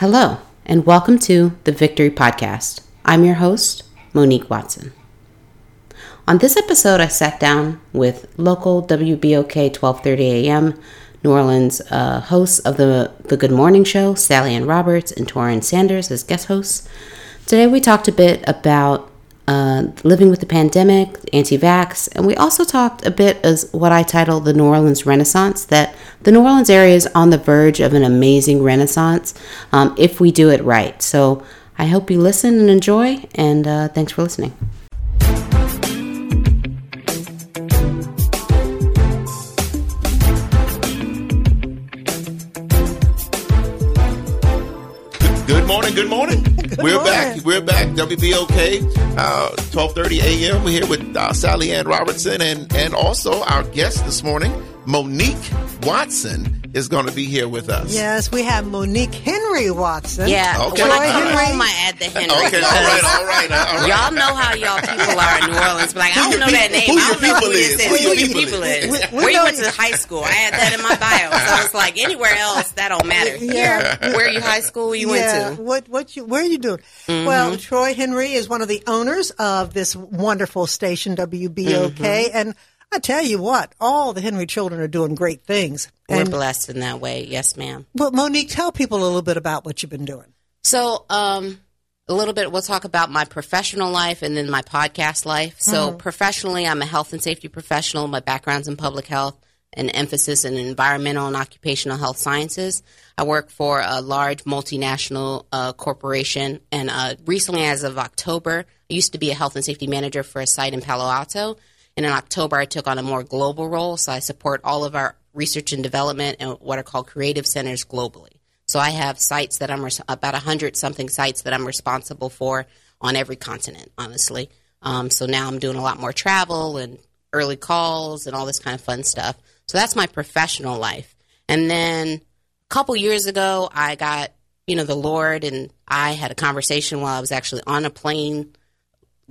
Hello, and welcome to the Victory Podcast. I'm your host, Monique Watson. On this episode, I sat down with local WBOK 12:30 a.m. New Orleans uh, hosts of the the Good Morning Show, Sally Ann Roberts and Torin Sanders as guest hosts. Today, we talked a bit about uh, living with the pandemic, anti-vax, and we also talked a bit as what I title the New Orleans Renaissance. That the New Orleans area is on the verge of an amazing renaissance um, if we do it right. So I hope you listen and enjoy, and uh, thanks for listening. Good morning. Good morning. We're morning. back. We're back. WBOK, uh, twelve thirty a.m. We're here with uh, Sally Ann Robertson and and also our guest this morning, Monique Watson, is going to be here with us. Yes, we have Monique Henry Watson. Yeah, Okay. when I All come right. home, I add the Henry. Okay. All right. All right. All right. Y'all know how y'all people are in New Orleans. But like, I don't your know that name. who I your don't know people who this is? is. Who your Who your people people is? is? We- we Where you went to high school. I had that in my bio. So it's like anywhere else, that don't matter. Yeah. Here, where you high school you yeah. went to. What what you where are you doing? Mm-hmm. Well, Troy Henry is one of the owners of this wonderful station WBOK, Mm-hmm. and I tell you what, all the Henry children are doing great things. We're And blessed in that way. Yes, ma'am. but Monique, tell people a little bit about what you've been doing. So, um, a little bit, we'll talk about my professional life and then my podcast life. So, professionally, I'm a health and safety professional. My background's in public health and emphasis in environmental and occupational health sciences. I work for a large multinational uh, corporation, and uh, recently, as of October, I used to be a health and safety manager for a site in Palo Alto. And in October, I took on a more global role. So, I support all of our research and development and what are called creative centers globally. So I have sites that I'm res- about a hundred something sites that I'm responsible for on every continent, honestly. Um, so now I'm doing a lot more travel and early calls and all this kind of fun stuff. So that's my professional life. And then a couple years ago, I got you know the Lord and I had a conversation while I was actually on a plane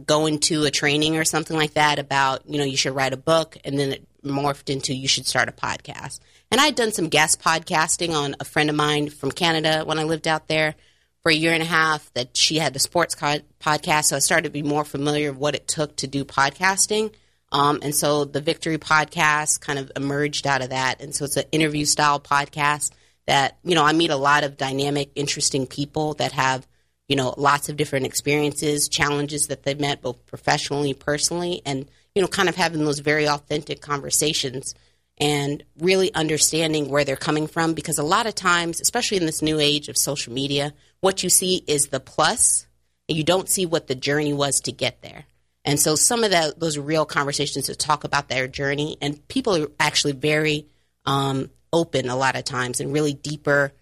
going to a training or something like that about you know you should write a book and then it morphed into you should start a podcast. And i'd done some guest podcasting on a friend of mine from canada when i lived out there for a year and a half that she had the sports co- podcast so i started to be more familiar with what it took to do podcasting. Um, and so the victory podcast kind of emerged out of that. And so it's an interview style podcast that you know i meet a lot of dynamic interesting people that have you know, lots of different experiences, challenges that they've met both professionally, personally, and, you know, kind of having those very authentic conversations and really understanding where they're coming from. Because a lot of times, especially in this new age of social media, what you see is the plus, and you don't see what the journey was to get there. And so some of that, those real conversations to talk about their journey, and people are actually very um, open a lot of times and really deeper,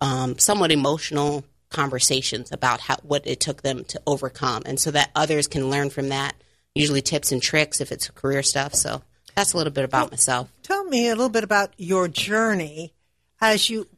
um, somewhat emotional conversations about how what it took them to overcome, and so that others can learn from that. Usually, tips and tricks if it's career stuff. So that's a little bit about myself. Tell me a little bit about your journey as you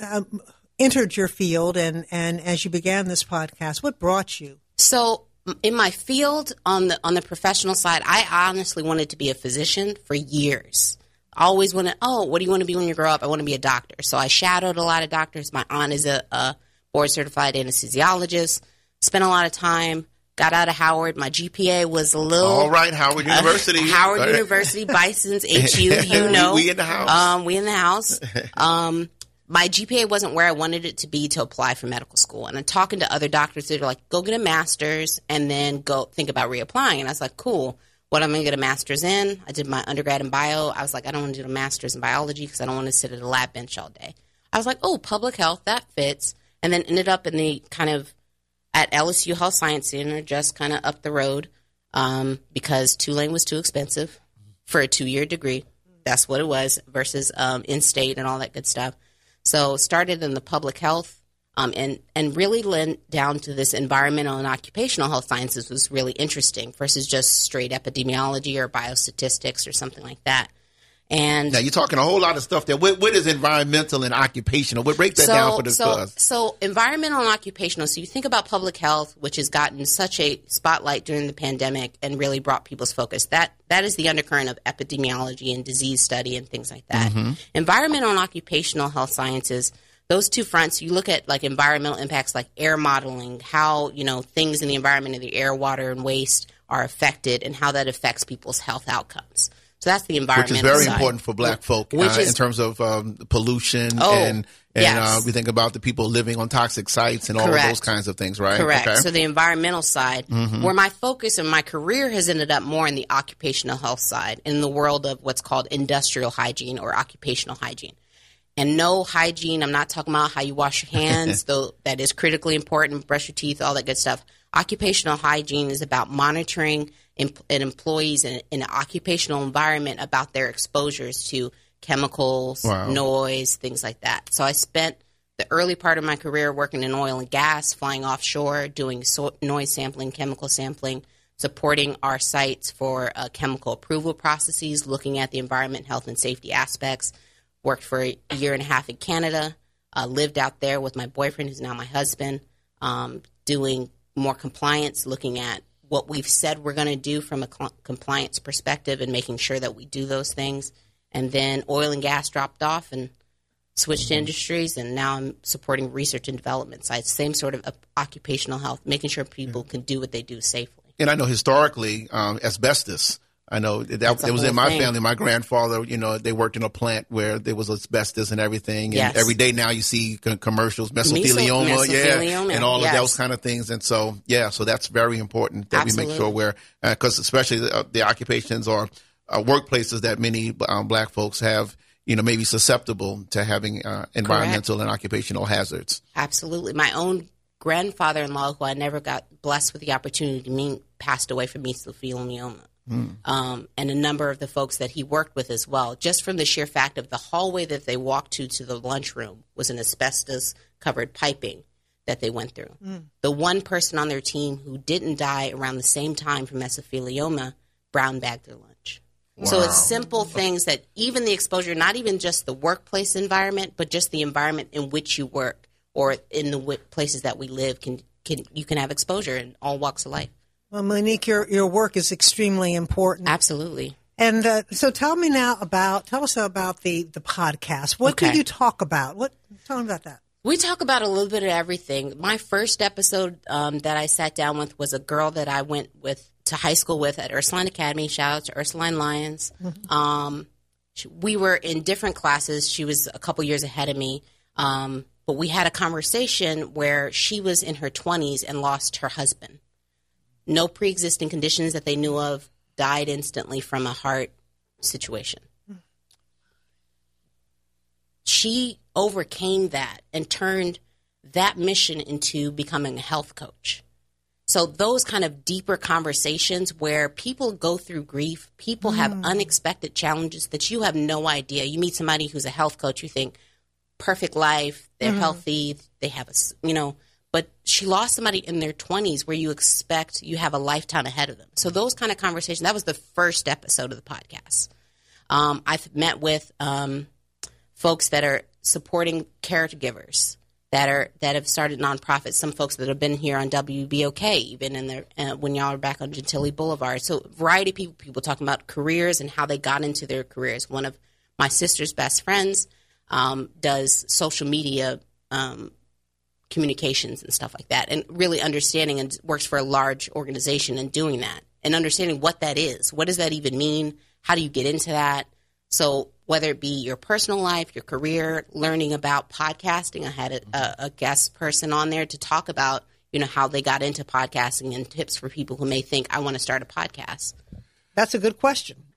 um, entered your field and and as you began this podcast. What brought you? So in my field on the on the professional side, I honestly wanted to be a physician for years. I always wanted, oh, what do you want to be when you grow up? I want to be a doctor. So I shadowed a lot of doctors. My aunt is a, a board certified anesthesiologist. Spent a lot of time. Got out of Howard. My GPA was a little. All right. Howard University. Howard right. University, Bison's, HU, you know. We in the house. Um, we in the house. Um, my GPA wasn't where I wanted it to be to apply for medical school. And I'm talking to other doctors that are like, go get a master's and then go think about reapplying. And I was like, cool. What am I'm going to get a master's in? I did my undergrad in bio. I was like, I don't want to do a master's in biology because I don't want to sit at a lab bench all day. I was like, oh, public health, that fits. And then ended up in the kind of at LSU Health Science Center, just kind of up the road, um, because Tulane was too expensive for a two year degree. That's what it was versus um, in state and all that good stuff. So started in the public health um, and and really lent down to this environmental and occupational health sciences was really interesting versus just straight epidemiology or biostatistics or something like that. And Now you're talking a whole lot of stuff there. What, what is environmental and occupational? We'll break that down for the so, class. so environmental and occupational. So you think about public health, which has gotten such a spotlight during the pandemic and really brought people's focus. That that is the undercurrent of epidemiology and disease study and things like that. Mm-hmm. Environmental and occupational health sciences. those two fronts, you look at like environmental impacts like air modeling, how, you know, things in the environment in the air, water, and waste are affected and how that affects people's health outcomes. So that's the environment. Which is very side. important for black folk Which uh, is- in terms of um, pollution Oh, and, and yes. uh, we think about the people living on toxic sites and all of those kinds of things, right? Correct. Okay. So the environmental side, where my focus and my career has ended up more in the occupational health side, in the world of what's called industrial hygiene or occupational hygiene. And no hygiene, I'm not talking about how you wash your hands, though that is critically important, brush your teeth, all that good stuff. Occupational hygiene is about monitoring an employees in, in an occupational environment about their exposures to chemicals, Wow. noise, things like that. So I spent the early part of my career working in oil and gas, flying offshore, doing so- noise sampling, chemical sampling, supporting our sites for uh, chemical approval processes, looking at the environment, health, and safety aspects. Worked for a year and a half in Canada, uh, lived out there with my boyfriend, who's now my husband, um, doing more compliance, looking at what we've said we're going to do from a compliance perspective and making sure that we do those things. And then oil and gas dropped off and switched to industries, and now I'm supporting research and development sites. Same sort of uh, occupational health, making sure people can do what they do safely. and I know historically, um, asbestos. I know that, was in my thing. family. My grandfather, you know, they worked in a plant where there was asbestos and everything. And Yes. every day now you see commercials, mesothelioma, yeah, mesothelioma, and all of yes. those kind of things. And so, yeah, so that's very important that we make sure Absolutely. we're, because especially the, uh, the occupations or uh, workplaces that many um, black folks have, you know, maybe susceptible to having uh, environmental and occupational hazards. Absolutely. My own grandfather in law, who I never got blessed with the opportunity to meet, passed away from mesothelioma. Um, and a number of the folks that he worked with as well, just from the sheer fact of the hallway that they walked to to the lunchroom was an asbestos covered piping that they went through. The one person on their team who didn't die around the same time from mesothelioma brown bagged their lunch. So it's simple things that even the exposure, not even just the workplace environment, but just the environment in which you work or in the w- places that we live, can can you can have exposure in all walks of life. Well, Monique, your your work is extremely important. Absolutely. And uh, so, tell me now about tell us about the the podcast. What do you talk about? What tell me about that? We talk about a little bit of everything. My first episode um, that I sat down with was a girl that I went with to high school with at Ursuline Academy. Shout out to Ursuline Lions. Um, she, we were in different classes. She was a couple years ahead of me. Um, but we had a conversation where she was in her 20s and lost her husband. No pre existing conditions that they knew of, died instantly from a heart situation she overcame that and turned that mission into becoming a health coach. So those kind of deeper conversations where people go through grief, people have mm. unexpected challenges that you have no idea. You meet somebody who's a health coach, you think perfect life, they're mm-hmm. healthy, they have a, you know, but she lost somebody in their 20s where you expect you have a lifetime ahead of them. So those kind of conversations, that was the first episode of the podcast. Um, I've met with um, folks that are supporting caregivers that are that have started nonprofits. Some folks that have been here on WBOK, even in their uh, when y'all are back on Gentilly Boulevard. So, variety of people people talking about careers and how they got into their careers. One of my sister's best friends um, does social media um, communications and stuff like that, and really understanding and works for a large organization and doing that and understanding what that is. What does that even mean? How do you get into that? So whether it be your personal life, your career, learning about podcasting, I had a, a, guest person on there to talk about you know how they got into podcasting and tips for people who may think I want to start a podcast. That's a good question.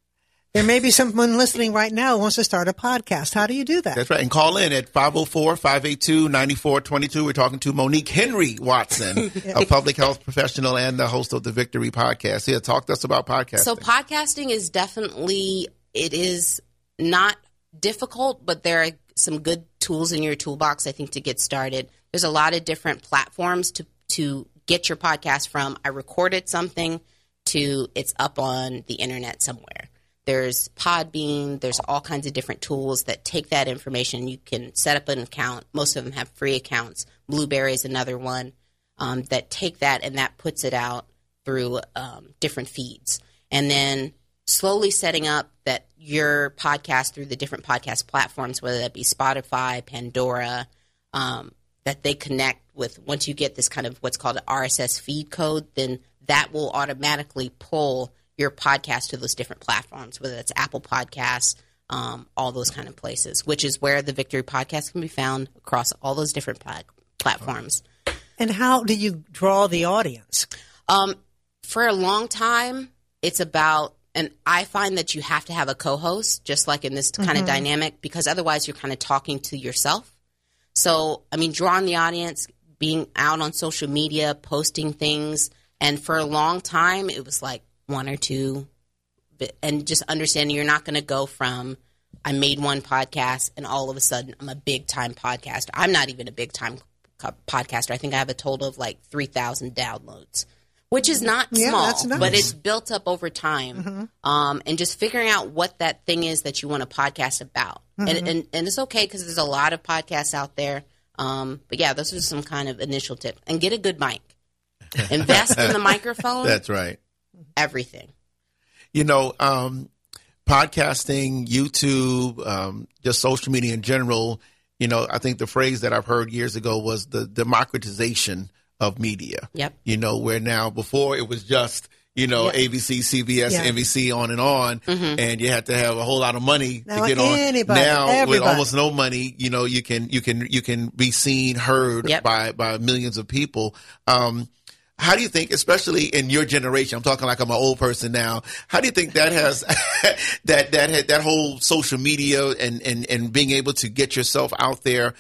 There may be someone listening right now who wants to start a podcast. How do you do that? That's right. And call in at 504-582-9422. We're talking to Monique Henry Watson, a public health professional and the host of the Victory podcast. Here, talk to us about podcasting. So podcasting is definitely it is not difficult, but there are some good tools in your toolbox I think to get started. There's a lot of different platforms to to get your podcast from. I recorded something to it's up on the internet somewhere. There's Podbean, there's all kinds of different tools that take that information. You can set up an account. Most of them have free accounts. Blubrry is another one um, that take that and that puts it out through um, different feeds. And then slowly setting up that your podcast through the different podcast platforms, whether that be Spotify, Pandora, um, that they connect with. Once you get this kind of what's called an RSS feed code, then that will automatically pull your podcast to those different platforms, whether it's Apple Podcasts, um, all those kind of places, which is where the Victory Podcast can be found across all those different pla- platforms. And how do you draw the audience? Um, for a long time, it's about, and I find that you have to have a co-host, just like in this kind of dynamic, because otherwise you're kind of talking to yourself. So, I mean, drawing the audience, being out on social media, posting things, and for a long time, it was like one or two, and just understanding you're not going to go from I made one podcast and all of a sudden I'm a big time podcaster. I'm not even a big time co- podcaster. I think I have a total of like 3,000 downloads, which is not Yeah, small, nice. but it's built up over time. Um, and just figuring out what that thing is that you want to podcast about. And, and, and it's okay because there's a lot of podcasts out there. Um, but yeah, those are some kind of initial tips. And get a good mic. Invest in the microphone. That's right. Everything. You know, um, podcasting, YouTube, um, just social media in general. You know, I think the phrase that I've heard years ago was the democratization of media. Yep. You know, where now before it was just you know ABC, CBS, Yeah. NBC, on and on, and you had to have a whole lot of money Now to get on. anybody, now with almost no money, you know, you can you can you can be seen, heard Yep. by by millions of people. Um, how do you think, especially in your generation? I'm talking like I'm an old person now. How do you think that has that that had- that whole social media and and and being able to get yourself out there?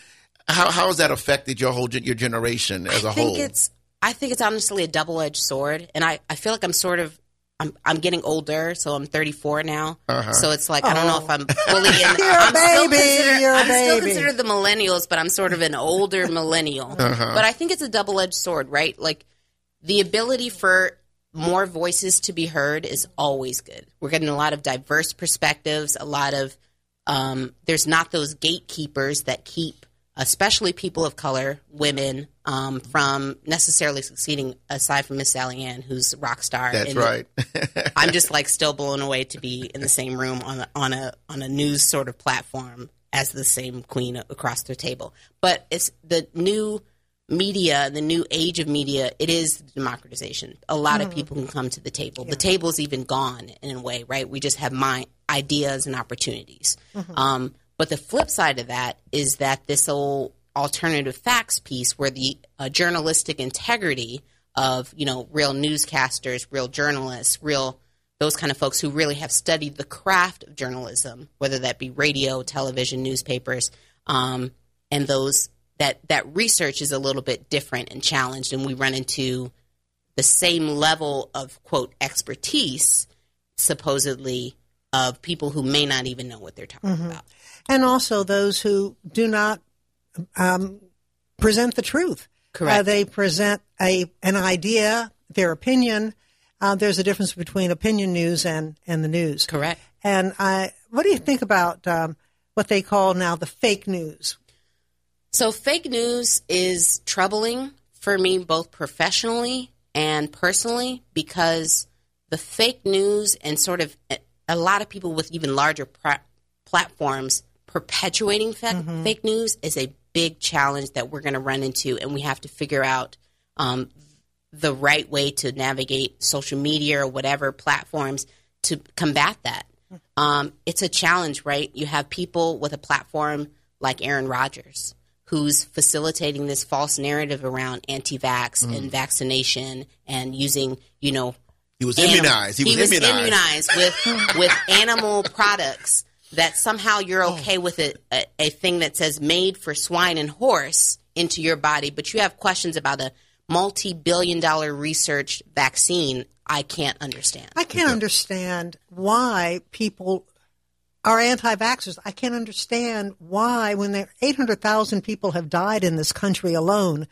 How how has that affected your whole your generation as a I think whole? it's I think it's honestly a double edged sword, and I, I feel like I'm sort of I'm I'm getting older, so I'm 34 now. So it's like I don't know if I'm fully in. Uh-huh. You're a I'm still baby, considered, you're a I'm still considered the millennials, but I'm sort of an older millennial. But I think it's a double edged sword, right? Like the ability for more voices to be heard is always good. We're getting a lot of diverse perspectives, a lot of um, there's not those gatekeepers that keep especially people of color, women, um, from necessarily succeeding aside from Miss Sally Ann, who's a rock star. That's right. I'm just like still blown away to be in the same room on a, on a on a news sort of platform as the same queen across the table. But it's the new media, the new age of media. It is democratization. A lot of people can come to the table. The table's even gone in a way, right? We just have my ideas and opportunities. Um, but the flip side of that is that this whole alternative facts piece, where the uh, journalistic integrity of you know real newscasters, real journalists, real those kind of folks who really have studied the craft of journalism, whether that be radio, television, newspapers, um, and those that that research is a little bit different and challenged, and we run into the same level of quote expertise, supposedly, of people who may not even know what they're talking about. and also those who do not um, present the truth. Correct. Uh, they present a an idea, their opinion. Uh, there's a difference between opinion news and and the news. Correct. And I, what do you think about um, what they call now the fake news? So, fake news is troubling for me both professionally and personally because the fake news and sort of a lot of people with even larger pra- platforms perpetuating fa- fake news is a big challenge that we're going to run into, and we have to figure out um, the right way to navigate social media or whatever platforms to combat that. Um, it's a challenge, right? You have people with a platform like Aaron Rodgers who's facilitating this false narrative around anti-vax mm. and vaccination and using, you know, He was anim- immunized. He was immunized. immunized with with animal products that somehow you're Oh. okay with it, a, a thing that says made for swine and horse into your body, but you have questions about a multi-billion dollar research vaccine. I can't understand. I can't understand why people are anti-vaxxers. I can't understand why, when there 800,000 people have died in this country alone,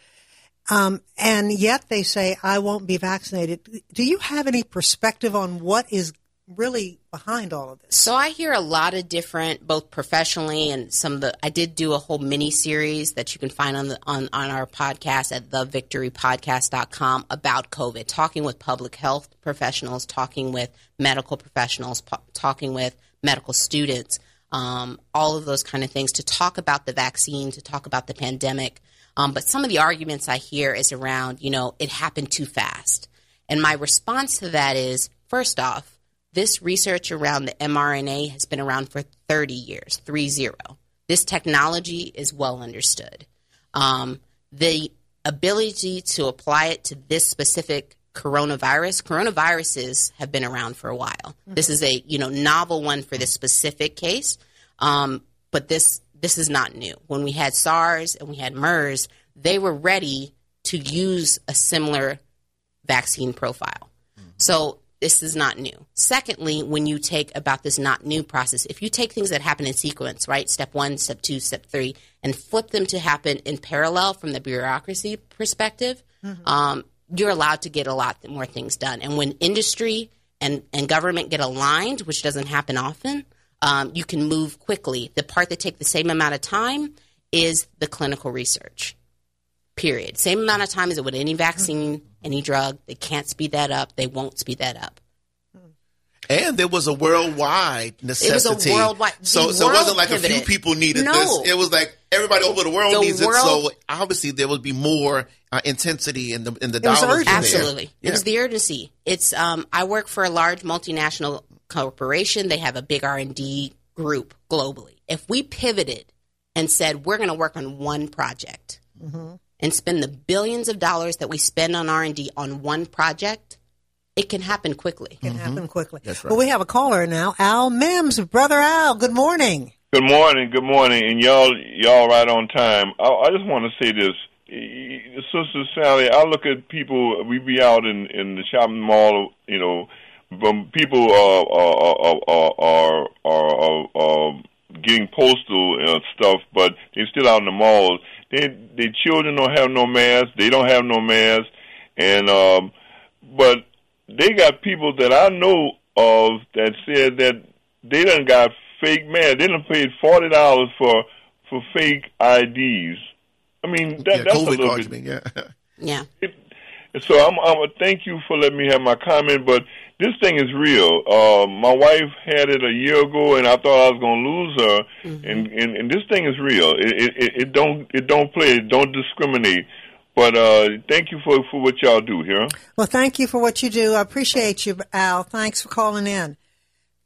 um, and yet they say, I won't be vaccinated. Do you have any perspective on what is really behind all of this? So I hear a lot of different, both professionally and some of the. I did do a whole mini series that you can find on the on, on our podcast at thevictorypodcast.com about COVID, talking with public health professionals, talking with medical professionals, po- talking with medical students. um, all of those kind of things to talk about the vaccine, to talk about the pandemic. Um, but some of the arguments I hear is around, you know, it happened too fast. And my response to that is first off, this research around the mRNA has been around for 30 years, three zero. This technology is well understood. Um, the ability to apply it to this specific coronavirus, coronaviruses have been around for a while. Mm-hmm. This is a you know novel one for this specific case, um, but this this is not new. When we had SARS and we had MERS, they were ready to use a similar vaccine profile. Mm-hmm. So this is not new. Secondly, when you take about this not new process, if you take things that happen in sequence, right, step one, step two, step three, and flip them to happen in parallel from the bureaucracy perspective, mm-hmm. um, you're allowed to get a lot more things done. And when industry and, and government get aligned, which doesn't happen often, um, you can move quickly. The part that takes the same amount of time is the clinical research. Period. Same amount of time as it would any vaccine, any drug. They can't speed that up. They won't speed that up. And there was a worldwide necessity. It was a worldwide. So, so it wasn't like pivoted. a few people needed no. this. It was like everybody over the world the needs world, it. So obviously there would be more uh, intensity in the in the dollars. Absolutely, yeah. it was the urgency. It's um, I work for a large multinational corporation. They have a big R and D group globally. If we pivoted and said we're going to work on one project, mm-hmm and spend the billions of dollars that we spend on R&D on one project, it can happen quickly. It can mm-hmm. happen quickly. That's right. Well, we have a caller now, Al Mims. Brother Al, good morning. Good morning, good morning, and y'all, y'all right on time. I, I just want to say this, Sister Sally. I look at people. We be out in in the shopping mall, you know, people are are are are, are, are, are getting postal uh, stuff, but they're still out in the malls. They the children don't have no masks. They don't have no masks, and um, but they got people that I know of that said that they done got fake masks. They done paid forty dollars for for fake IDs. I mean that, yeah, that's COVID a little bit. Yeah. Yeah. It, so I'm, I'm a thank you for letting me have my comment, but this thing is real. Uh, my wife had it a year ago, and I thought I was going to lose her. Mm-hmm. And, and and this thing is real. It, it it don't it don't play. It don't discriminate. But uh, thank you for for what y'all do here. Well, thank you for what you do. I appreciate you, Al. Thanks for calling in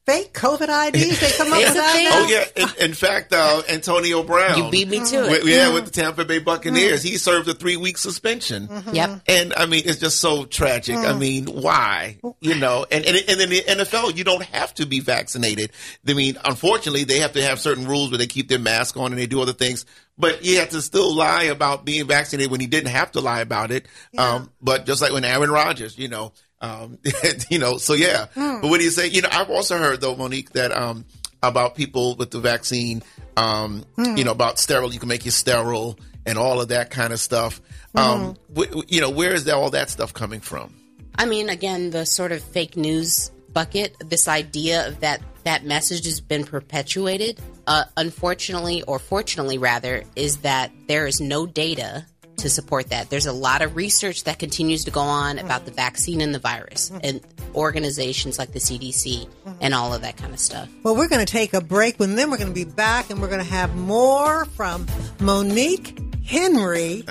fake COVID IDs they come up with that Oh yeah, in, in fact, uh, Antonio Brown. You beat me to it. With, yeah, with the Tampa Bay Buccaneers, mm. he served a three week suspension. Mm-hmm. Yep. And I mean, it's just so tragic. Mm. I mean, why? You know, and and and in the NFL, you don't have to be vaccinated. I mean, unfortunately, they have to have certain rules where they keep their mask on and they do other things. But he had to still lie about being vaccinated when he didn't have to lie about it. Yeah. Um, but just like when Aaron Rodgers, you know, um, you know, so yeah. Mm. But what do you say? You know, I've also heard though, Monique, that um, about people with the vaccine, um, mm. you know, about sterile, you can make you sterile and all of that kind of stuff. Um, mm. you know, where is that, all that stuff coming from? I mean, again, the sort of fake news bucket, this idea of that that message has been perpetuated. Uh, unfortunately, or fortunately rather, is that there is no data to support that. There's a lot of research that continues to go on about the vaccine and the virus and organizations like the CDC and all of that kind of stuff. Well, we're going to take a break and then we're going to be back and we're going to have more from Monique Henry.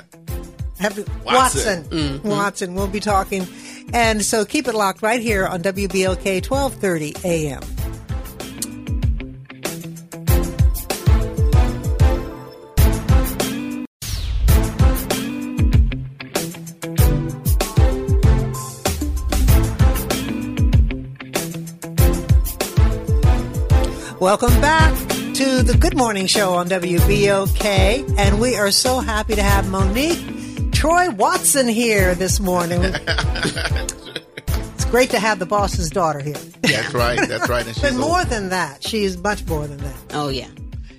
Watson. Watson. Mm-hmm. Watson. We'll be talking. And so keep it locked right here on WBOK 1230 AM. Welcome back to the Good Morning Show on WBOK. And we are so happy to have Monique Troy Watson here this morning. it's great to have the boss's daughter here. That's right. That's right. And but more old. than that, she's much more than that. Oh, yeah.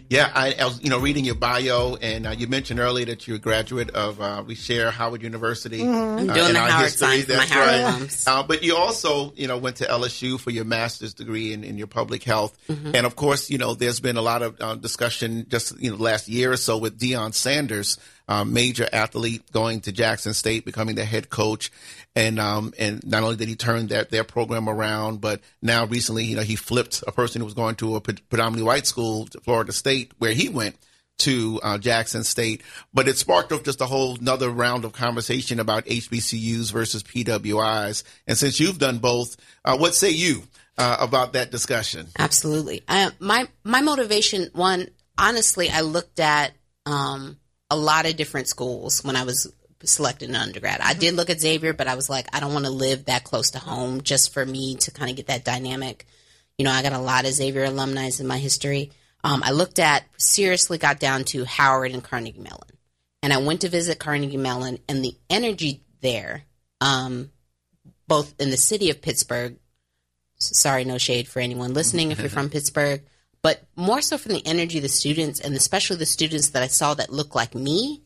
Yeah, I, I, was, you know, reading your bio, and uh, you mentioned earlier that you're a graduate of uh, we share Howard University. Mm-hmm. Uh, doing the Howard history. sign That's my Howard right. Uh, but you also, you know, went to LSU for your master's degree in, in your public health, mm-hmm. and of course, you know, there's been a lot of uh, discussion just you know last year or so with Deion Sanders um, major athlete, going to Jackson State, becoming the head coach, and um, and not only did he turn that their program around, but now recently, you know, he flipped a person who was going to a predominantly white school, Florida State, where he went to uh, Jackson State, but it sparked off just a whole another round of conversation about HBCUs versus PWIs. And since you've done both, uh, what say you uh, about that discussion? Absolutely. my my motivation, one, honestly, I looked at um, a lot of different schools when I was selected an undergrad. I did look at Xavier, but I was like, I don't want to live that close to home just for me to kind of get that dynamic. You know, I got a lot of Xavier alumni in my history um, I looked at, seriously got down to Howard and Carnegie Mellon. And I went to visit Carnegie Mellon, and the energy there, um, both in the city of Pittsburgh, sorry, no shade for anyone listening if you're from Pittsburgh, but more so from the energy of the students, and especially the students that I saw that looked like me.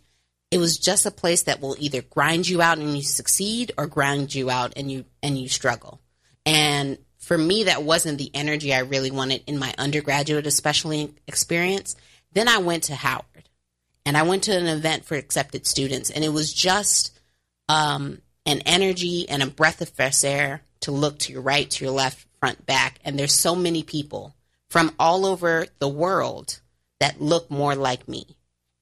It was just a place that will either grind you out and you succeed, or grind you out and you and you struggle. And for me, that wasn't the energy I really wanted in my undergraduate, especially experience. Then I went to Howard and I went to an event for accepted students, and it was just um, an energy and a breath of fresh air to look to your right, to your left, front, back. And there's so many people from all over the world that look more like me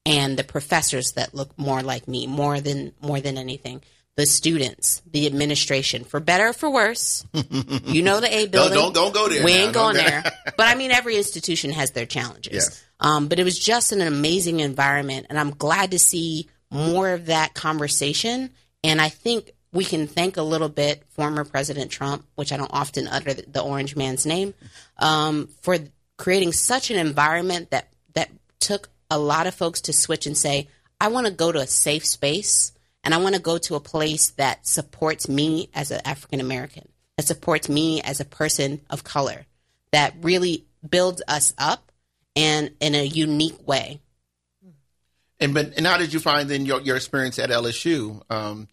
and the professors that look more like me more than more than anything the students, the administration, for better or for worse. you know the A building. don't, don't, don't go there. We ain't going there. but I mean, every institution has their challenges. Yes. Um, but it was just an amazing environment, and I'm glad to see more of that conversation. And I think we can thank a little bit former President Trump, which I don't often utter the, the orange man's name, um, for creating such an environment that that took a lot of folks to switch and say, "I want to go to a safe space." And I want to go to a place that supports me as an African American, that supports me as a person of color, that really builds us up and in a unique way. And but and how did you find then your, your experience at LSU? Um,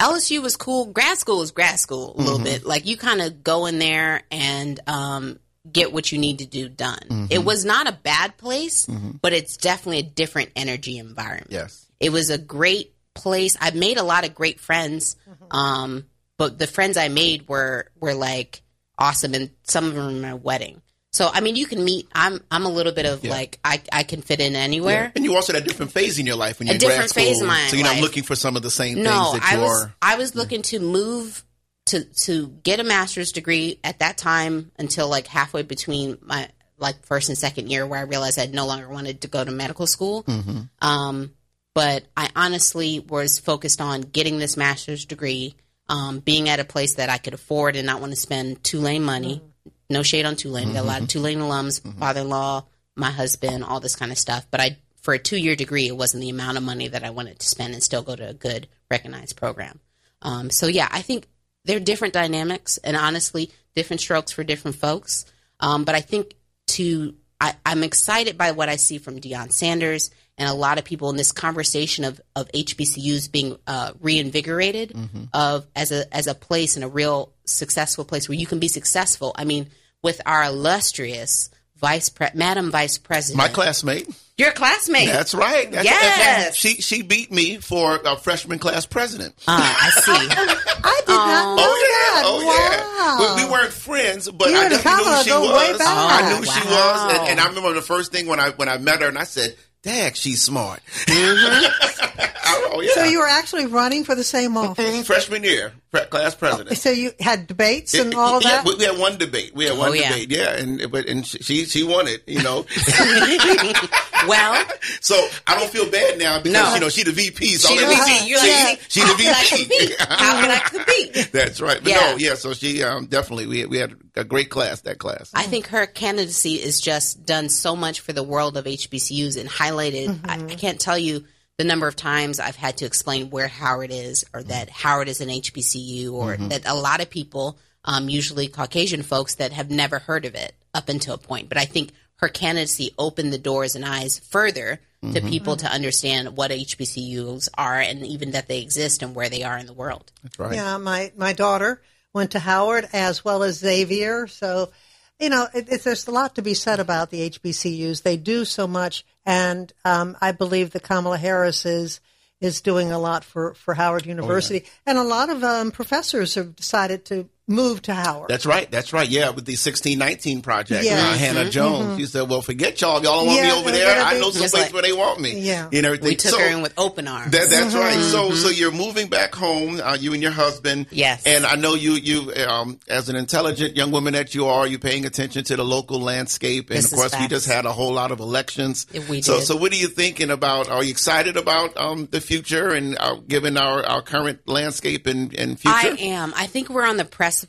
LSU was cool. Grad school is grad school a little mm-hmm. bit. Like you kind of go in there and um, get what you need to do done. Mm-hmm. It was not a bad place, mm-hmm. but it's definitely a different energy environment. Yes. It was a great place. I've made a lot of great friends, mm-hmm. um, but the friends I made were were like awesome, and some of them were my wedding. So I mean, you can meet. I'm I'm a little bit of yeah. like I, I can fit in anywhere. Yeah. And you also had a different phase in your life when you're a different phase in my So you're life. not looking for some of the same no, things that I you was, are. I was looking to move to to get a master's degree at that time until like halfway between my like first and second year where I realized I no longer wanted to go to medical school. Mm-hmm. Um, but I honestly was focused on getting this master's degree, um, being at a place that I could afford and not want to spend Tulane money. Mm-hmm. No shade on Tulane. Mm-hmm. Got a lot of mm-hmm. Tulane alums, mm-hmm. father-in-law, my husband, all this kind of stuff. But I, for a two-year degree, it wasn't the amount of money that I wanted to spend and still go to a good recognized program. Um, so yeah, I think they're different dynamics and honestly different strokes for different folks. Um, but I think to I, am excited by what I see from Deion Sanders and a lot of people in this conversation of, of HBCUs being uh, reinvigorated mm-hmm. of as a as a place and a real successful place where you can be successful. I mean, with our illustrious vice pre- Madam Vice President, my classmate. Your classmate. That's right. That's yes. Right. She she beat me for a freshman class president. Uh, I see. I did um, not know oh, yeah. that. Oh wow. yeah. We, we, weren't friends, but you I knew who she was. Oh, I knew wow. she was, and, and I remember the first thing when I when I met her, and I said Dad, she's smart. Mm-hmm. oh, yeah. So you were actually running for the same office? Mm-hmm. Freshman year, class president. So you had debates and all of that? Yeah, we had one debate. We had one oh, debate, yeah. And but and she she won it, you know. well, so I don't feel bad now because no. you know she the VP. So she the VP. You're like, she the VP. How can I compete? That's right. But yeah. no, yeah. So she um, definitely we we had a great class that class. I think her candidacy is just done so much for the world of HBCUs and highlighted. Mm-hmm. I, I can't tell you the number of times I've had to explain where Howard is, or that Howard is an HBCU, or mm-hmm. that a lot of people, um, usually Caucasian folks, that have never heard of it up until a point. But I think her candidacy opened the doors and eyes further mm-hmm. to people to understand what HBCUs are and even that they exist and where they are in the world. That's right. Yeah, my my daughter went to Howard as well as Xavier, so you know, it, it, there's a lot to be said about the HBCUs. They do so much, and um, I believe that Kamala Harris is is doing a lot for, for Howard University, oh, yeah. and a lot of um, professors have decided to moved to Howard. That's right. That's right. Yeah, with the 1619 project, yeah. uh, Hannah mm-hmm. Jones. Mm-hmm. She said, "Well, forget y'all. Y'all don't want yeah, me over there. I know some place like, where they want me. Yeah, you know, we took so, her in with open arms. That, that's mm-hmm. right. So, mm-hmm. so you're moving back home. Uh, you and your husband. Yes. And I know you, you, um, as an intelligent young woman that you are, you're paying attention to the local landscape. And this of course, we just had a whole lot of elections. We so, did. so what are you thinking about? Are you excited about um, the future and uh, given our, our current landscape and, and future? I am. I think we're on the precipice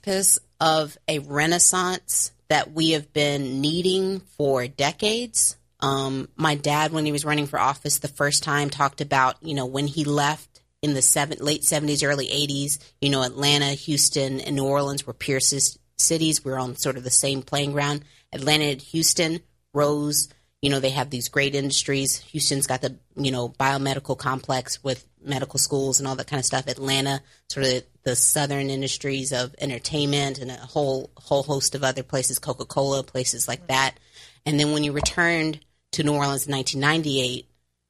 of a renaissance that we have been needing for decades. Um, my dad, when he was running for office the first time, talked about you know when he left in the seven, late seventies, early eighties. You know, Atlanta, Houston, and New Orleans were peer cities. We we're on sort of the same playing ground. Atlanta and Houston rose. You know, they have these great industries. Houston's got the you know biomedical complex with medical schools and all that kind of stuff. Atlanta, sort of the southern industries of entertainment and a whole whole host of other places, Coca Cola, places like that. And then when you returned to New Orleans in 1998,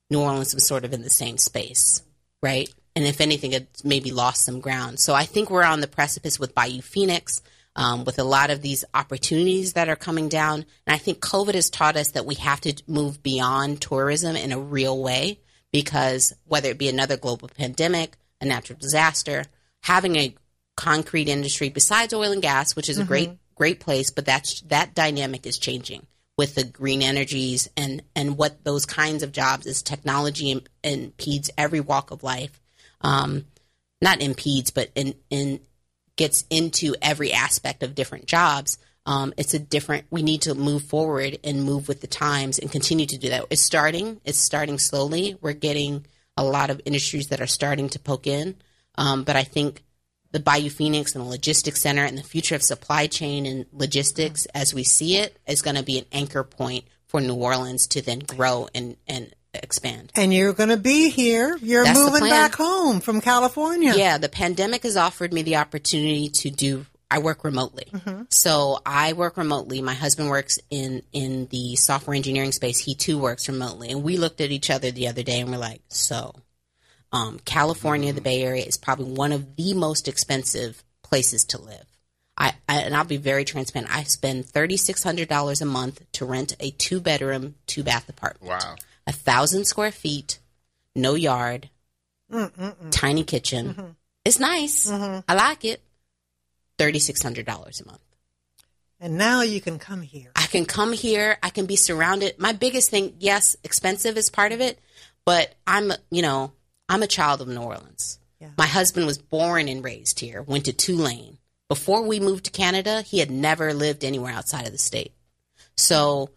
New Orleans was sort of in the same space, right? And if anything, it maybe lost some ground. So I think we're on the precipice with Bayou Phoenix, um, with a lot of these opportunities that are coming down. And I think COVID has taught us that we have to move beyond tourism in a real way because whether it be another global pandemic, a natural disaster, having a concrete industry besides oil and gas, which is mm-hmm. a great great place, but that's that dynamic is changing with the green energies and and what those kinds of jobs is technology impedes every walk of life. Um, not impedes, but in in gets into every aspect of different jobs. Um, it's a different. We need to move forward and move with the times and continue to do that. It's starting. It's starting slowly. We're getting a lot of industries that are starting to poke in, um, but I think the Bayou Phoenix and the logistics center and the future of supply chain and logistics as we see it is going to be an anchor point for New Orleans to then grow and and expand. And you're going to be here. You're That's moving back home from California. Yeah, the pandemic has offered me the opportunity to do I work remotely. Mm-hmm. So I work remotely. My husband works in in the software engineering space. He too works remotely. And we looked at each other the other day and we're like, so um, California, the Bay Area is probably one of the most expensive places to live. I, I and I'll be very transparent. I spend thirty six hundred dollars a month to rent a two bedroom, two bath apartment. Wow, a thousand square feet, no yard, Mm-mm-mm. tiny kitchen. Mm-hmm. It's nice. Mm-hmm. I like it $3,600 a month. And now you can come here. I can come here. I can be surrounded. My biggest thing, yes, expensive is part of it, but I'm, you know, I'm a child of New Orleans. Yeah. My husband was born and raised here, went to Tulane. Before we moved to Canada, he had never lived anywhere outside of the state. So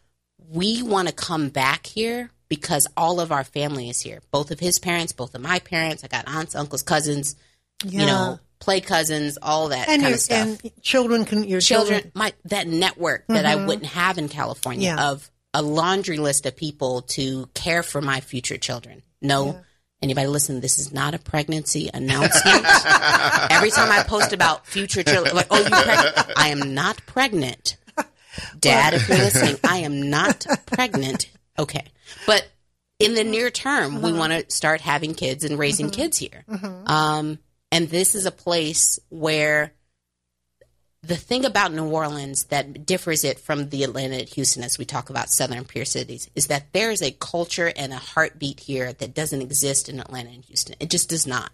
we want to come back here because all of our family is here. Both of his parents, both of my parents. I got aunts, uncles, cousins. Yeah. You know, play cousins, all that and kind of stuff. And children can your children, children my that network that mm-hmm. I wouldn't have in California yeah. of a laundry list of people to care for my future children. No. Yeah. Anybody listen? This is not a pregnancy announcement. Every time I post about future children, like, oh, you pregnant? I am not pregnant. Dad, if you're listening, I am not pregnant. Okay. But in the near term, uh-huh. we want to start having kids and raising mm-hmm. kids here. Mm-hmm. Um, and this is a place where the thing about New Orleans that differs it from the Atlanta and Houston, as we talk about southern peer cities, is that there is a culture and a heartbeat here that doesn't exist in Atlanta and Houston. It just does not.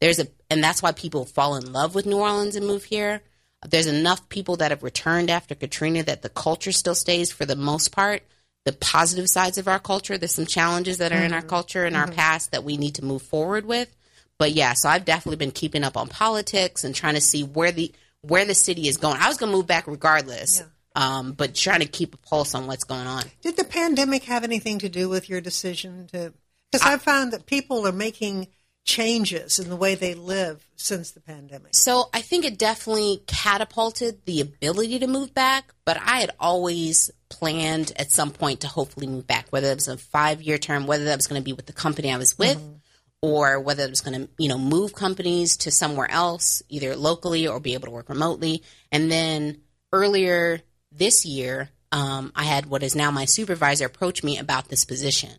There's a, and that's why people fall in love with New Orleans and move here. There's enough people that have returned after Katrina that the culture still stays for the most part. The positive sides of our culture, there's some challenges that are mm-hmm. in our mm-hmm. culture and mm-hmm. our past that we need to move forward with but yeah, so I've definitely been keeping up on politics and trying to see where the where the city is going. I was going to move back regardless, yeah. um, but trying to keep a pulse on what's going on. Did the pandemic have anything to do with your decision to? Because I found that people are making changes in the way they live since the pandemic. So I think it definitely catapulted the ability to move back, but I had always planned at some point to hopefully move back, whether it was a five year term, whether that was going to be with the company I was with. Mm-hmm or whether it was going to, you know, move companies to somewhere else, either locally or be able to work remotely. And then earlier this year, um, I had what is now my supervisor approach me about this position.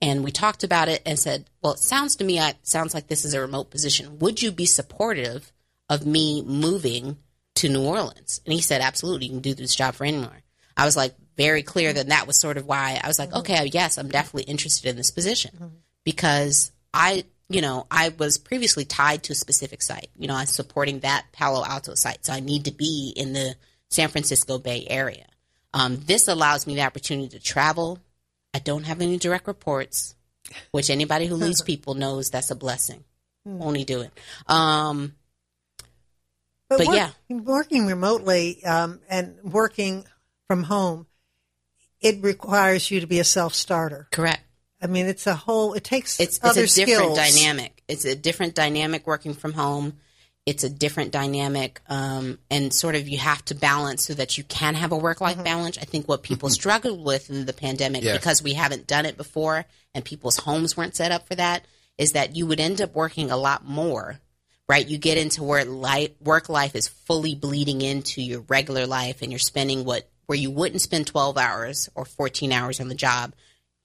And we talked about it and said, well, it sounds to me, it sounds like this is a remote position. Would you be supportive of me moving to New Orleans? And he said, absolutely. You can do this job for anywhere. I was like, very clear that that was sort of why I was like, mm-hmm. okay, yes, I'm definitely interested in this position mm-hmm. because I, you know, I was previously tied to a specific site. You know, I'm supporting that Palo Alto site. So I need to be in the San Francisco Bay Area. Um, this allows me the opportunity to travel. I don't have any direct reports, which anybody who leads people knows that's a blessing. Only do it. Um, but work- yeah. working remotely um, and working from home, it requires you to be a self starter. correct. I mean, it's a whole. It takes it's, other it's a different dynamic. It's a different dynamic working from home. It's a different dynamic, um, and sort of you have to balance so that you can have a work life balance. I think what people struggled with in the pandemic Yes. because we haven't done it before and people's homes weren't set up for that is that you would end up working a lot more. Right, you get into where life, work life is fully bleeding into your regular life, and you're spending what where you wouldn't spend 12 hours or 14 hours on the job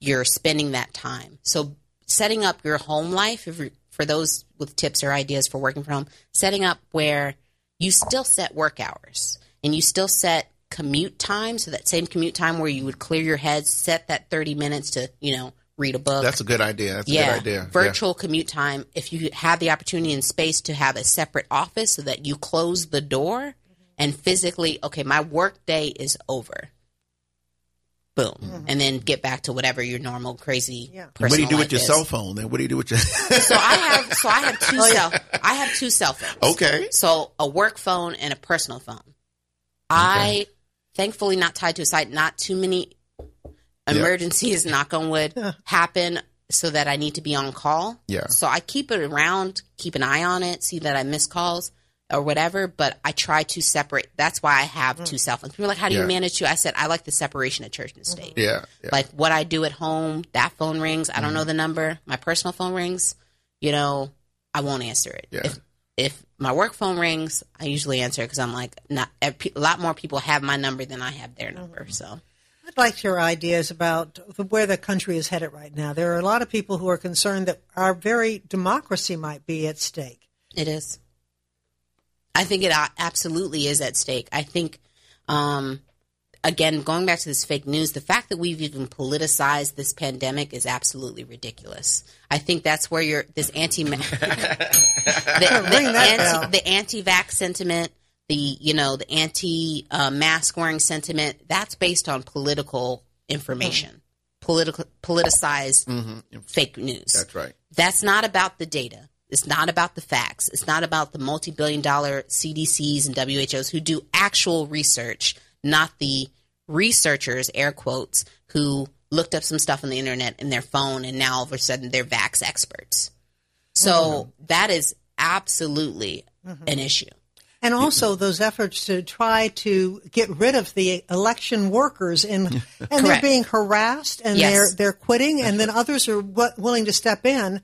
you're spending that time. So setting up your home life if for those with tips or ideas for working from home, setting up where you still set work hours and you still set commute time. So that same commute time where you would clear your head, set that 30 minutes to, you know, read a book. That's a good idea. That's a yeah, good idea. virtual commute time. If you have the opportunity and space to have a separate office so that you close the door and physically, okay, my work day is over. Boom, mm-hmm. and then get back to whatever your normal crazy. Yeah. Yeah. What do you do with your is. cell phone? Then what do you do with your? So I have, so I have two oh, cell, I have two cell phones. okay. So a work phone and a personal phone. I thankfully not tied to a site. Not too many emergencies, knock on wood, happen so that I need to be on call. Yeah. So I keep it around, keep an eye on it, see that I miss calls or whatever. But I try to separate. That's why I have two cell phones. People are like, "How do Yeah. you manage two?" I said, "I like the separation of church and state." Yeah. yeah. Like what I do at home, that phone rings. I Mm-hmm. don't know the number. My personal phone rings. You know, I won't answer it. Yeah. If if my work phone rings, I usually answer because I'm like, not a a lot more people have my number than I have their number. Mm-hmm. So I'd like your ideas about the- where the country is headed right now. There are a lot of people who are concerned that our very democracy might be at stake. it is. I think it absolutely is at stake. I think, um, again, going back to this fake news, the fact that we've even politicized this pandemic is absolutely ridiculous. I think that's where you're this anti the, the, bell. anti, the anti-vax sentiment, the you know the anti uh, mask wearing sentiment. That's based on political information, political politicized fake news. That's right. That's not about the data. It's not about the facts. It's not about the multi billion dollar CDCs and WHOs who do actual research, not the researchers, air quotes, who looked up some stuff on the internet in their phone and now all of a sudden they're vax experts. So mm-hmm. that is absolutely mm-hmm. an issue. And also those efforts to try to get rid of the election workers and and they're being harassed and Yes. they're they're quitting and then others are w- willing to step in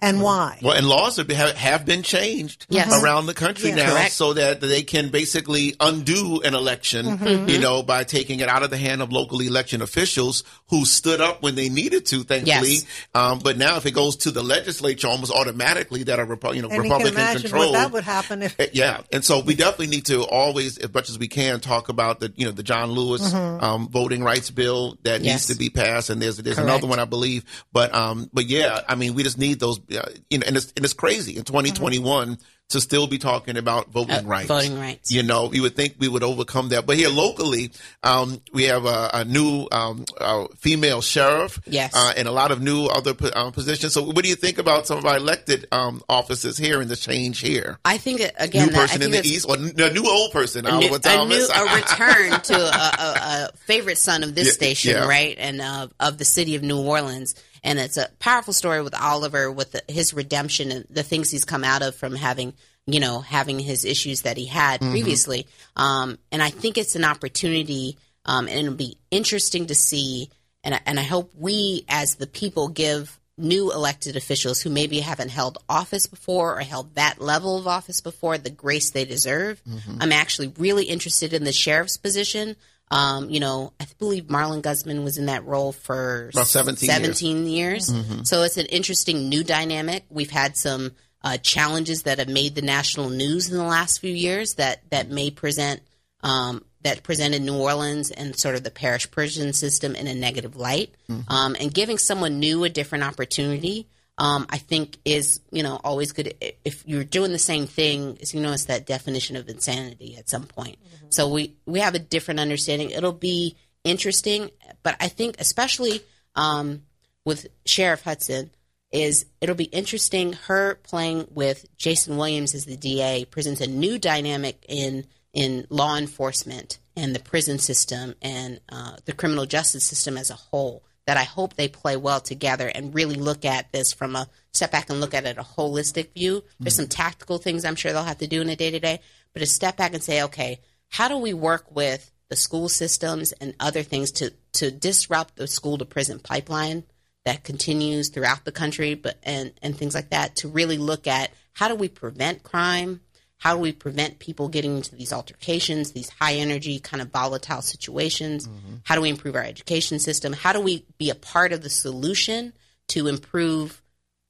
and why? Well, and laws have, have have been changed Yes. around the country Yeah. now, Correct. so that they can basically undo an election. Mm-hmm. You know, by taking it out of the hand of local election officials who stood up when they needed to. Thankfully, Yes. um, but now if it goes to the legislature, almost automatically that a Repu- you know And you can Republican imagine control. what that would happen if Uh, Yeah, and so we definitely need to always, as much as we can, talk about the you know the John Lewis um, voting rights bill that Mm-hmm. Yes. needs to be passed, and there's there's Correct. another one I believe, but um, but yeah, I mean we just need those, uh, you know, and it's and it's crazy in 2021 to still be talking about voting Uh, rights. voting rights. You know, you would think we would overcome that, but here locally, um, we have a, a new um, uh, female sheriff, Yes. uh, and a lot of new other um, positions. So, what do you think about some of our elected um, offices here and the change here? I think again, new that- I person in the east, or a new old person, a new, a, new- a return to a, a, a favorite son of this Yeah, station, yeah. right, and of the city of New Orleans. And it's a powerful story with Oliver, with the, his redemption and the things he's come out of from having, you know, having his issues that he had Mm-hmm. previously. Um, and I think it's an opportunity, um, and it'll be interesting to see. And I, and I hope we, as the people, give new elected officials who maybe haven't held office before or held that level of office before the grace they deserve. I'm actually really interested in the sheriff's position. Um, you know, I believe Marlin Gusman was in that role for About 17 years. 17 years. So it's an interesting new dynamic. We've had some uh, challenges that have made the national news in the last few years that that may present um, that presented New Orleans and sort of the parish prison system in a negative light. Um, and giving someone new a different opportunity, um, I think, is you know always good. If you're doing the same thing, as you know, it's that definition of insanity at some point. So we we have a different understanding. It'll be interesting, but I think especially um, with Sheriff Hutson is it'll be interesting. Her playing with Jason Williams as the DA presents a new dynamic in in law enforcement and the prison system and uh, the criminal justice system as a whole. That I hope they play well together and really look at this from a step back and look at it a holistic view. There's some mm-hmm. tactical things I'm sure they'll have to do in a day to day, but to step back and say, okay, how do we work with the school systems and other things to to disrupt the school to prison pipeline that continues throughout the country, but and and things like that to really look at how do we prevent crime, how do we prevent people getting into these altercations, these high energy kind of volatile situations, how do we improve our education system, how do we be a part of the solution to improve,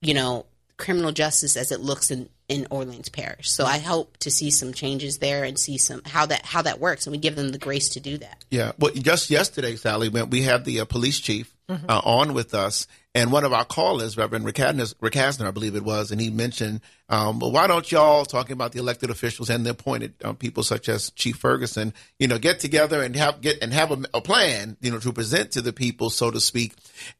you know, criminal justice as it looks in in Orleans Parish. So I hope to see some changes there and see some how that how that works, and we give them the grace to do that. Yeah. Well, just yesterday, Sally, we had the uh, police chief uh, on with us, and one of our callers, Reverend Rick Hasner, I believe it was, and he mentioned, um, well, why don't y'all, talking about the elected officials and the appointed uh, people such as Chief Ferguson, you know, get together and have get and have a, a plan, you know, to present to the people, so to speak.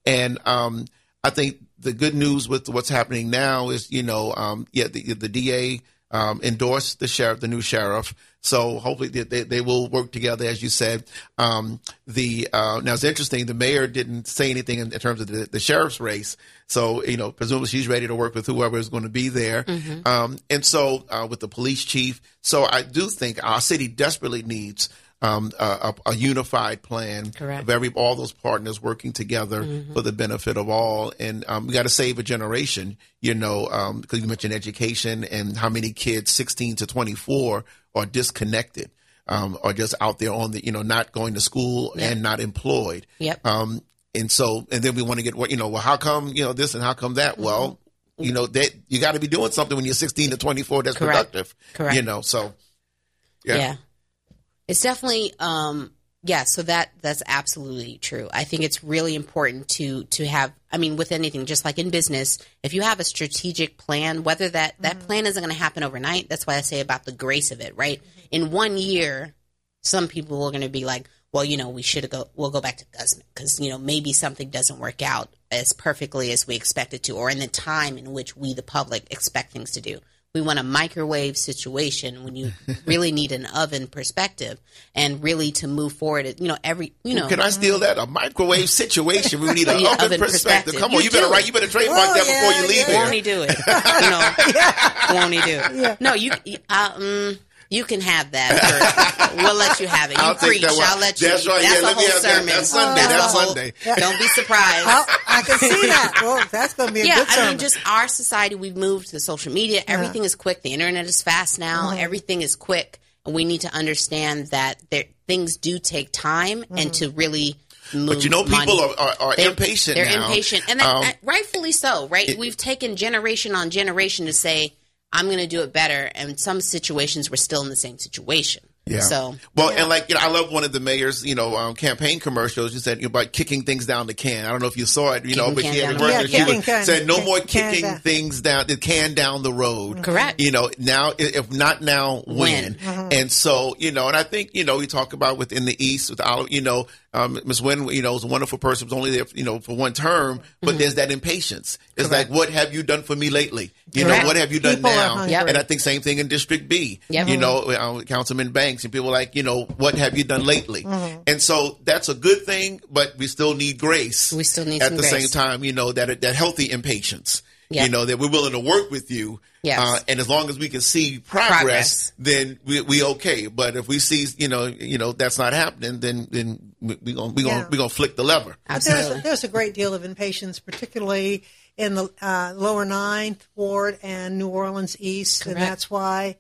And um, I think the good news with what's happening now is, you know, um, yeah, the, the DA um, endorsed the sheriff, the new sheriff. So hopefully they, they, they will work together, as you said. Um, the uh, now it's interesting. The mayor didn't say anything in, in terms of the, the sheriff's race. So you know, presumably she's ready to work with whoever is going to be there. Um, and so uh, with the police chief, so I do think our city desperately needs. Um, a, a, unified plan Correct. of every all those partners working together for the benefit of all, and um, we got to save a generation. You know, because you mentioned education and how many kids, sixteen to twenty four, are disconnected, um, are just out there on the you know not going to school and not employed. Yep. Um, and so, and then we want to get what you know. Well, how come you know this and how come that? Well, you know that you got to be doing something when you're 16 to 24 that's Correct. productive. Correct. You know, so yeah. yeah. It's definitely um yeah, so that that's absolutely true. I think it's really important to to have I mean with anything just like in business, if you have a strategic plan, whether that that mm-hmm. plan isn't going to happen overnight, that's why I say about the grace of it, right? Mm-hmm. In one year, some people are going to be like, well, you know, we should go we'll go back to Gusman cuz you know, maybe something doesn't work out as perfectly as we expect it to or in the time in which we the public expect things to do. We want a microwave situation when you really need an oven perspective and really to move forward. You know, every, you know, can I steal that? A microwave situation. We need an Yeah, oven, oven perspective. perspective. Come on, You you, better write. You better trademark Oh, that yeah, before you leave yeah. here. won't he do it? You know, won't he do it? No, you, you- uh, mm, you can have that. We'll let you have it. You I'll preach. that. I'll let you. That's right. That's Yeah, a let me whole have that. sermon. That's Sunday. a That's whole- Sunday. Don't be surprised. I can see that. Well, that's going to be a yeah, good I mean, just our society, we've moved to social media. Everything is quick. The internet is fast now. Uh-huh. Everything is quick. And we need to understand that there, things do take time and to really But you know, people money. are, are, are They're- impatient They're now. impatient, and that, Um, rightfully so. Right? We've taken generation on generation to say, "I'm going to do it better," and some situations we're still in the same situation. Yeah. So well, and like you know, I love one of the mayor's you know um, campaign commercials. You said you know, about kicking things down the can. I don't know if you saw it, you know, but she had the working. can. She Yeah, was- can- said no can- more kicking down. things down the can down the road. Correct. You know, now if not now, when? When. Mm-hmm. And so you know, and I think you know, we talk about within the East with all you know, um, Ms. Nguyen, you know, was a wonderful person. Was only there, you know, for one term, but Mm-hmm. there's that impatience. It's like, what have you done for me lately? You Correct. know, what have you done People now? Yep. And I think same thing in District B. Yep. You know, uh, Councilman Banks and people like, you know, what have you done lately? Mm-hmm. And so that's a good thing, but we still need grace. We still need at the grace. same time, you know, that that healthy impatience. Yeah. You know that we're willing to work with you, Yes. uh, and as long as we can see progress, Progress. then we we okay. But if we see, you know, you know that's not happening, then then we we gonna we gonna Yeah. we gonna flick the lever. Absolutely. There's, there's a great deal of impatience, particularly in the uh, lower Ninth Ward and New Orleans East, and that's why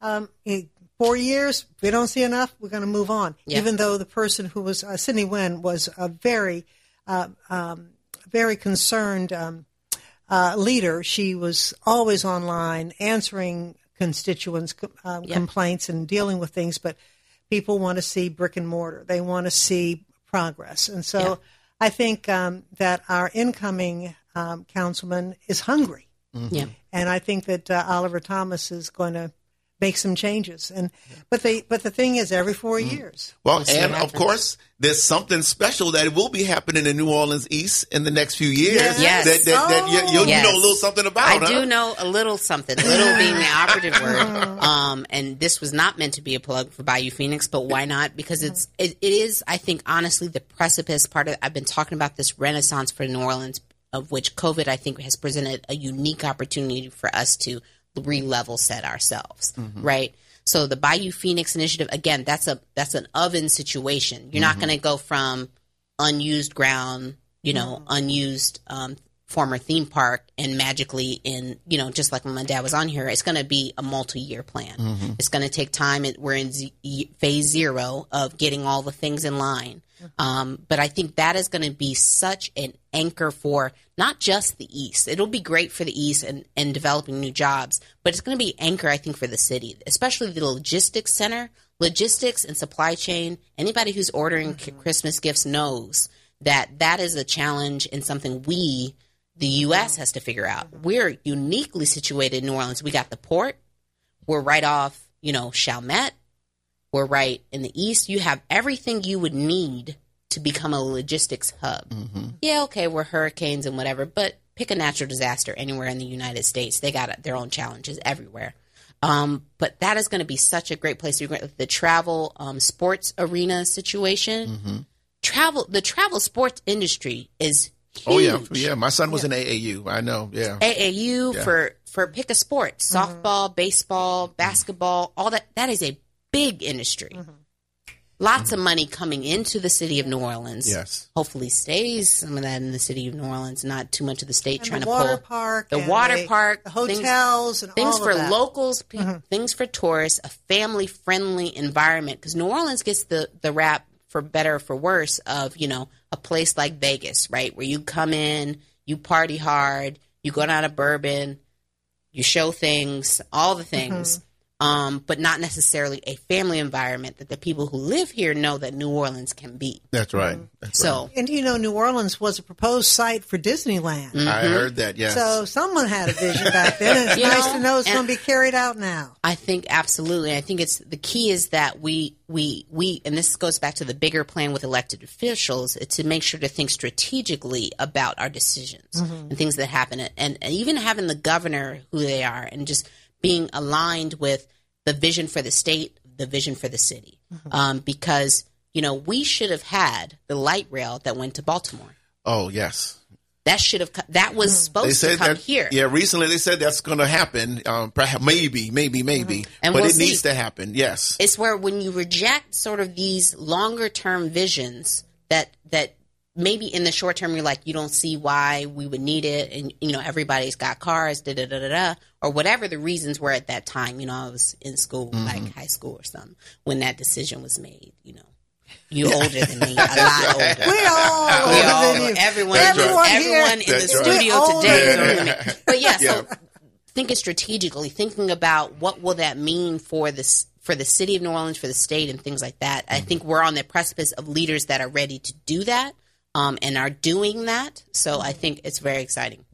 um, it- four years, we don't see enough, we're going to move on. Yeah. Even though the person who was uh, Cyndi Nguyen was a very, uh, um, very concerned um, uh, leader. She was always online answering constituents' um, Yeah. complaints and dealing with things. But people want to see brick and mortar. They want to see progress, and so Yeah. I think um, that our incoming um, councilman is hungry. Yeah. And I think that uh, Oliver Thomas is going to make some changes. And but they but the thing is, every four years, Well, see and of course, there's something special that will be happening in New Orleans East in the next few years. Yes. Yes. That, that, that you, you, Yes. you know a little something about. I huh? do know a little something. Little being the operative word. Um, and this was not meant to be a plug for Bayou Phoenix, but why not? Because it's it, it is. I think honestly, the precipice part of. I've been talking about this renaissance for New Orleans, of which COVID I think has presented a unique opportunity for us to re-level set ourselves. Mm-hmm. Right. So the Bayou Phoenix initiative again, that's a that's an oven situation. You're not mm-hmm. going to go from unused ground, you know, mm-hmm. unused um, former theme park, and magically in, you know, just like when my dad was on here, it's going to be a multi-year plan. Mm-hmm. It's going to take time. It, we're in z- y- phase zero of getting all the things in line. Mm-hmm. Um, but I think that is going to be such an anchor for not just the East. It'll be great for the East and, and developing new jobs, but it's going to be anchor, I think, for the city, especially the logistics center, logistics and supply chain. Anybody who's ordering c- Christmas gifts knows that that is a challenge and something we, the U.S., has to figure out. We're uniquely situated in New Orleans. We got the port. We're right off, you know, Chalmette. We're right in the east. You have everything you would need to become a logistics hub. Yeah, okay, we're hurricanes and whatever, but pick a natural disaster anywhere in the United States. They got their own challenges everywhere. Um, but that is going to be such a great place. The travel um, sports arena situation, travel, the travel sports industry is huge. Oh yeah, yeah. My son was in AAU. I know. Yeah. AAU Yeah. for for pick a sport, mm-hmm. softball, baseball, mm-hmm. basketball, all that. That is a big industry. Mm-hmm. Lots of money coming into the city of New Orleans. Yes. Hopefully stays some of that in the city of New Orleans, not too much of the state and trying the to water pull park, the water the- park, the things- hotels, and things all for that. locals, pe- things for tourists, a family friendly environment. Because New Orleans gets the the rap for better or for worse of you know a place like Vegas, right, where you come in, you party hard, you go down to bourbon, you show things, all the things. Mm-hmm. Um, but not necessarily a family environment that the people who live here know that New Orleans can be. That's right. Mm-hmm. That's So, And you know, New Orleans was a proposed site for Disneyland. right. I heard that. Yes. So someone had a vision back then. and It's You nice know, to know it's going to be carried out now. I think absolutely. I think it's the key is that we we we and this goes back to the bigger plan with elected officials uh, to make sure to think strategically about our decisions mm-hmm. and things that happen and, and even having the governor who they are and just being aligned with the vision for the state, the vision for the city. Um, because you know we should have had the light rail that went to Baltimore. oh yes. That should have co- that was They supposed to said come that. here. Yeah. Recently, they said that's going to happen. Um, perhaps, maybe, maybe, maybe. And but we'll it see. needs to happen. Yes. it's where when you reject sort of these longer term visions that that maybe in the short term you're like you don't see why we would need it and you know everybody's got cars da da da da da or whatever the reasons were at that time you know I was in school mm-hmm. like high school or something when that decision was made you know you're older than me a lot older We all, we older all, than you. everyone, Everyone everyone in the right. studio We're older today is than older than me. But yeah, so thinking strategically, thinking about what will that mean for this for the city of New Orleans, for the state, and things like that. I mm-hmm. think we're on the precipice of leaders that are ready to do that um, and are doing that. So I think it's very exciting.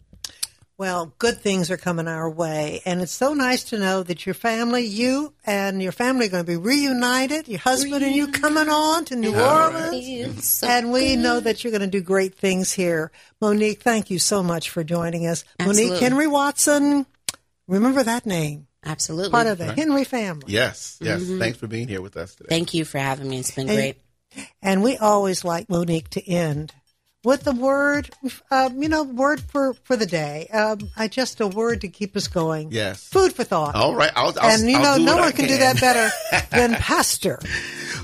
Well, good things are coming our way. And it's so nice to know that your family, you and your family are going to be reunited, your husband and you coming on to New Orleans. So And we know that you're going to do great things here. Monique, thank you so much for joining us. Monique Absolutely. Henry Watson, remember that name. absolutely. Part of the Henry family. Yes. Yes. Mm-hmm. Tings for being here with us today. Thank you for having me. It's been And- great. And we always like Monique to end with the word, um, you know, word for, for the day. Um, I just a word to keep us going. Yes. Food for thought. All right. I'll, I'll, and you I'll know, no one I can, do that better than Pastor.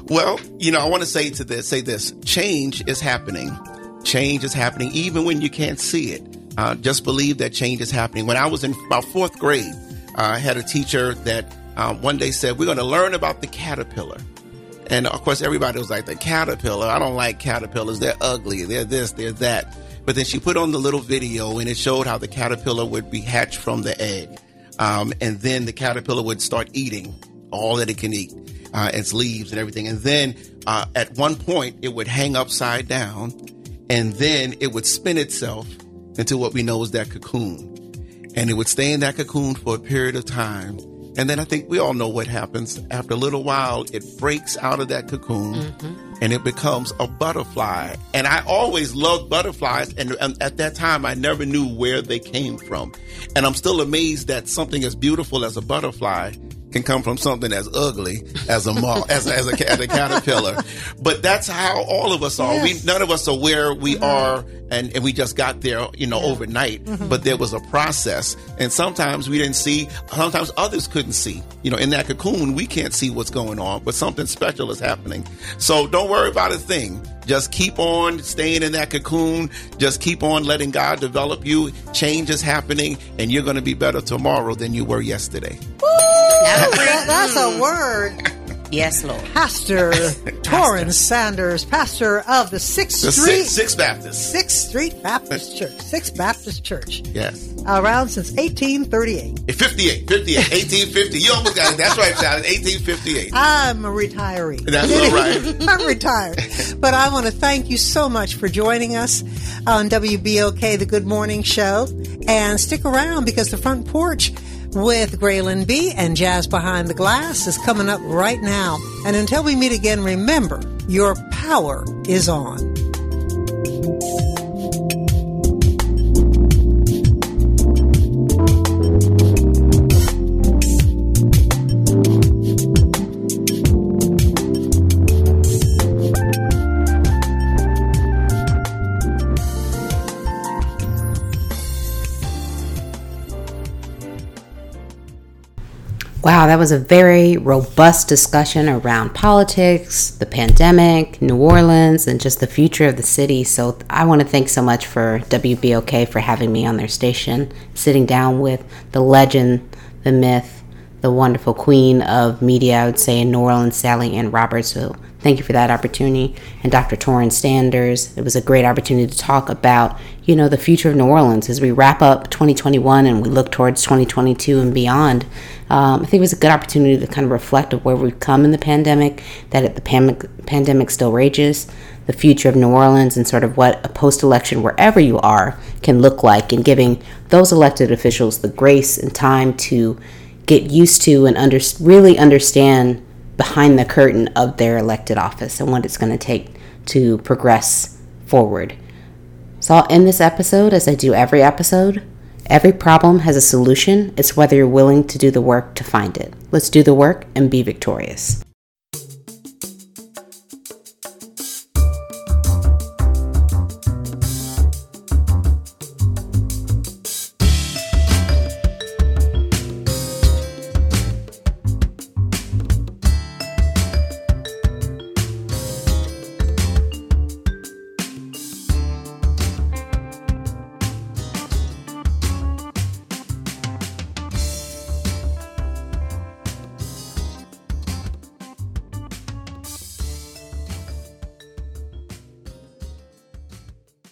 Well, you know, I want to say to this, say this: change is happening. Change is happening, even when you can't see it. Uh, just believe that change is happening. When I was in about fourth grade, uh, I had a teacher that um, one day said, We're going to learn about the caterpillar. And of course, everybody was like, The caterpillar, I don't like caterpillars. They're ugly. They're this, they're that. But then she put on the little video and it showed how the caterpillar would be hatched from the egg. Um, and then the caterpillar would start eating all that it can eat, uh, its leaves and everything. And then uh, at one point, it would hang upside down and then it would spin itself into what we know as that cocoon. And it would stay in that cocoon for a period of time. And then I think we all know what happens. After a little while, it breaks out of that cocoon mm-hmm. and it becomes a butterfly. And I always loved butterflies. And, and, at that time, I never knew where they came from. And I'm still amazed that something as beautiful as a butterfly can come from something as ugly as a moth, as, a, as, a, as a caterpillar. But that's how all of us are. Yes. We none of us are where we mm-hmm. are, and, and we just got there, you know, yeah. overnight. Mm-hmm. But there was a process, and sometimes we didn't see. Sometimes others couldn't see. You know, in that cocoon, we can't see what's going on, but something special is happening. So don't worry about a thing. Just keep on staying in that cocoon. Just keep on letting God develop you. Change is happening, and you're going to be better tomorrow than you were yesterday. That, that's a mm. word. Yes, Lord. Pastor Torrance Sanders, pastor of the Sixth the Street Six, Six Baptist. Sixth Street Baptist Church. Sixth Baptist Church. Yes. Around since 1838. Eh, 58, 58, 1850. You almost got it. That's right, Sally. 1858. I'm a retiree. That's all right. I'm retired. But I want to thank you so much for joining us on WBOK, the Good Morning Show. And stick around because the front porch with Graylin B and Jazz Behind the Glass is coming up right now. And until we meet again, remember, your power is on. Wow, that was a very robust discussion around politics, the pandemic, New Orleans, and just the future of the city. So I want to thank so much for WBOK for having me on their station, sitting down with the legend, the myth, the wonderful queen of media, I would say, in New Orleans, Sally Ann Roberts. Thank you for that opportunity. And Dr. Torrance Sanders, it was a great opportunity to talk about, you know, the future of New Orleans as we wrap up 2021 and we look towards 2022 and beyond. Um, I think it was a good opportunity to kind of reflect of where we've come in the pandemic, that the pandemic, pandemic still rages, the future of New Orleans, and sort of what a post-election, wherever you are, can look like, and giving those elected officials the grace and time to get used to and under, really understand behind the curtain of their elected office and what it's going to take to progress forward. So I'll end this episode as I do every episode Every problem has a solution. It's whether you're willing to do the work to find it. Let's do the work and be victorious.